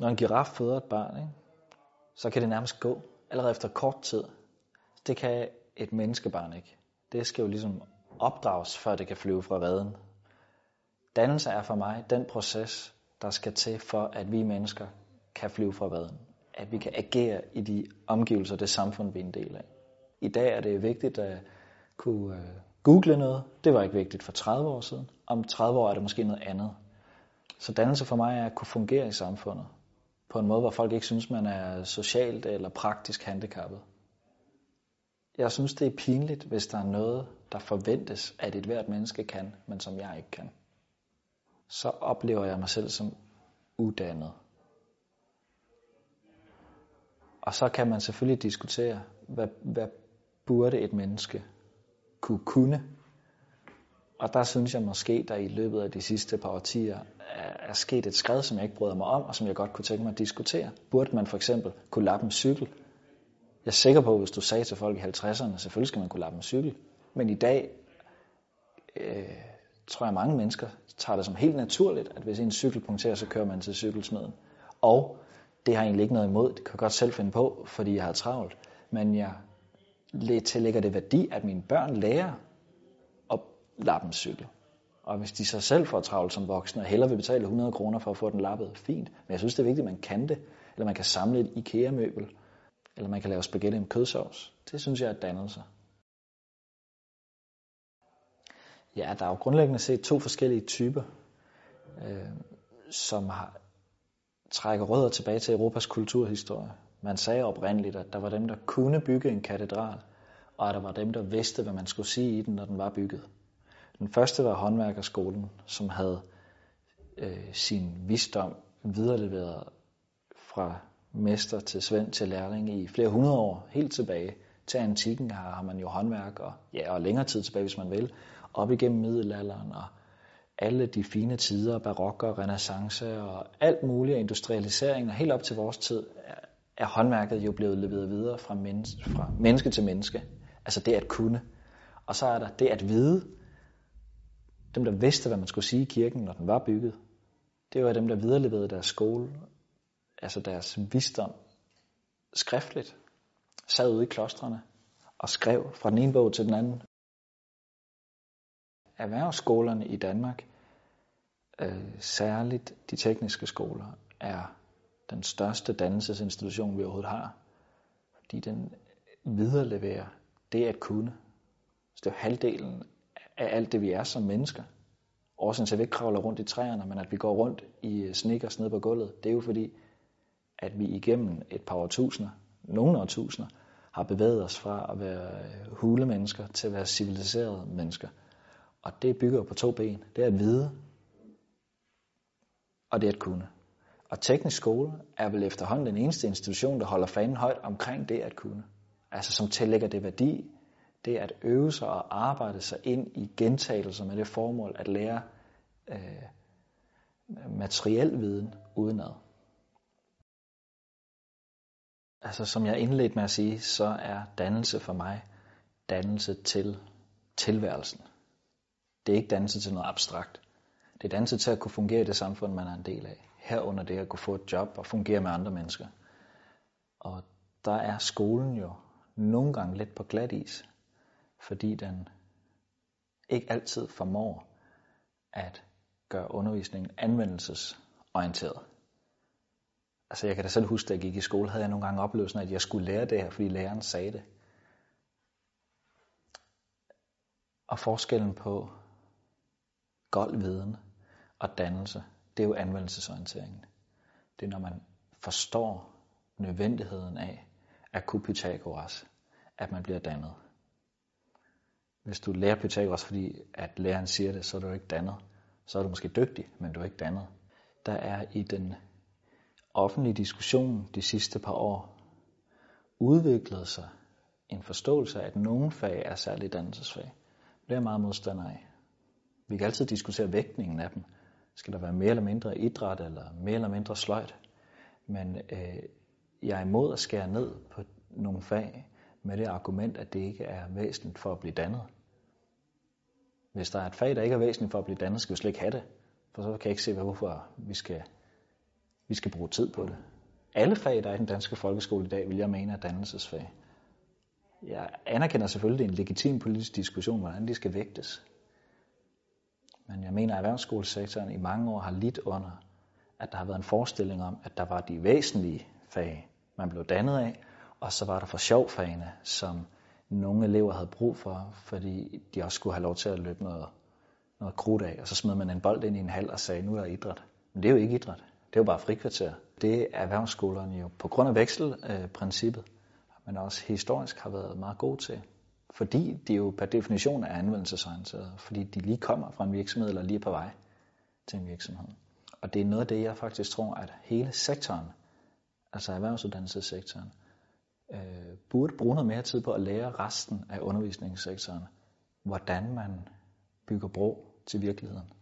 Når en giraf føder et barn, ikke, så kan det nærmest gå allerede efter kort tid. Det kan et menneskebarn ikke. Det skal jo ligesom opdrages, før det kan flyve fra redden. Dannelse er for mig den proces, der skal til for, at vi mennesker kan flyve fra redden. At vi kan agere i de omgivelser, det samfund, vi er en del af. I dag er det vigtigt at kunne øh, google noget. Det var ikke vigtigt for 30 år siden. Om 30 år er det måske noget andet. Så dannelse for mig er at kunne fungere i samfundet på en måde, hvor folk ikke synes, man er socialt eller praktisk handicappet. Jeg synes, det er pinligt, hvis der er noget, der forventes, at et hvert menneske kan, men som jeg ikke kan. Så oplever jeg mig selv som uddannet. Og så kan man selvfølgelig diskutere, hvad, hvad burde et menneske kunne kunne. Og der synes jeg måske, der i løbet af de sidste par årtier er, sket et skridt, som jeg ikke bryder mig om, og som jeg godt kunne tænke mig at diskutere. Burde man for eksempel kunne lappe en cykel? Jeg er sikker på, at hvis du sagde til folk i 50'erne, selvfølgelig skal man kunne lappe en cykel. Men i dag øh, tror jeg, mange mennesker tager det som helt naturligt, at hvis en cykel punkterer, så kører man til cykelsmeden. Og det har jeg egentlig ikke noget imod. Det kan jeg godt selv finde på, fordi jeg har travlt. Men jeg tillægger det værdi, at mine børn lærer at lappe en cykel. Og hvis de så selv får travlt som voksne, og hellere vil betale 100 kroner for at få den lappet, fint. Men jeg synes, det er vigtigt, at man kan det. Eller man kan samle et IKEA-møbel. Eller man kan lave spaghetti med kødsovs. Det synes jeg er dannelse. Ja, der er jo grundlæggende set to forskellige typer, øh, som har, trækker rødder tilbage til Europas kulturhistorie. Man sagde oprindeligt, at der var dem, der kunne bygge en katedral, og at der var dem, der vidste, hvad man skulle sige i den, når den var bygget. Den første var håndværkerskolen, som havde øh, sin visdom videreleveret fra mester til svend til lærling i flere hundrede år, helt tilbage til antikken har, har man jo håndværk, og, ja, og længere tid tilbage, hvis man vil, op igennem middelalderen, og alle de fine tider, barok og renaissance, og alt muligt industrialisering, og helt op til vores tid, er, er håndværket jo blevet leveret videre fra, menneske, fra menneske til menneske. Altså det at kunne. Og så er der det at vide. Dem, der vidste, hvad man skulle sige i kirken, når den var bygget, det var dem, der videreleverede deres skole, altså deres visdom, skriftligt, sad ude i klostrene og skrev fra den ene bog til den anden. Erhvervsskolerne i Danmark, øh, særligt de tekniske skoler, er den største dannelsesinstitution, vi overhovedet har. Fordi den videreleverer det at kunne. Så det er halvdelen af alt det, vi er som mennesker. Årsagen til, at vi ikke kravler rundt i træerne, men at vi går rundt i øh, snikkers nede på gulvet, det er jo fordi, at vi igennem et par årtusinder, nogle årtusinder, har bevæget os fra at være øh, hulemennesker til at være civiliserede mennesker. Og det bygger på to ben. Det er at vide, og det er at kunne. Og teknisk skole er vel efterhånden den eneste institution, der holder fanen højt omkring det at kunne. Altså som tillægger det værdi, det at øve sig og arbejde sig ind i gentagelser med det formål at lære øh, materiel viden udenad. Altså som jeg indledte med at sige, så er dannelse for mig dannelse til tilværelsen. Det er ikke dannelse til noget abstrakt. Det er dannelse til at kunne fungere i det samfund, man er en del af. Herunder det at kunne få et job og fungere med andre mennesker. Og der er skolen jo nogle gange lidt på glat is, fordi den ikke altid formår at gøre undervisningen anvendelsesorienteret. Altså jeg kan da selv huske, da jeg gik i skole, havde jeg nogle gange oplevelsen, at jeg skulle lære det her, fordi læreren sagde det. Og forskellen på gold viden og dannelse, det er jo anvendelsesorienteringen. Det er, når man forstår nødvendigheden af at kunne Pythagoras, at man bliver dannet. Hvis du lærer Pythagoras, fordi at læreren siger det, så er du ikke dannet. Så er du måske dygtig, men du er ikke dannet. Der er i den offentlige diskussion de sidste par år udviklet sig en forståelse af, at nogle fag er særligt dannelsesfag. Det er jeg meget modstander af. Vi kan altid diskutere vægtningen af dem. Skal der være mere eller mindre idræt, eller mere eller mindre sløjt? Men øh, jeg er imod at skære ned på nogle fag med det argument, at det ikke er væsentligt for at blive dannet. Hvis der er et fag, der ikke er væsentligt for at blive dannet, skal vi slet ikke have det. For så kan jeg ikke se, hvorfor vi skal Vi skal bruge tid på det. Alle fag, der er i den danske folkeskole i dag, vil jeg mene er dannelsesfag. Jeg anerkender selvfølgelig, det er en legitim politisk diskussion, hvordan de skal vægtes. Men jeg mener, at erhvervsskolesektoren i mange år har lidt under, at der har været en forestilling om, at der var de væsentlige fag, man blev dannet af, og så var der for sjovfagene, som nogle elever havde brug for, fordi de også skulle have lov til at løbe noget, noget krudt af, og så smed man en bold ind i en hal og sagde, nu er der idræt. Men det er jo ikke idræt, det er jo bare frikvarter. Det er erhvervsskolerne jo på grund af vekselprincippet, men også historisk har været meget gode til. Fordi de jo per definition er anvendelsesorienterede, fordi de lige kommer fra en virksomhed eller lige er på vej til en virksomhed. Og det er noget af det, jeg faktisk tror, at hele sektoren, altså erhvervsuddannelsessektoren, øh, burde bruge noget mere tid på at lære resten af undervisningssektoren, hvordan man bygger bro til virkeligheden.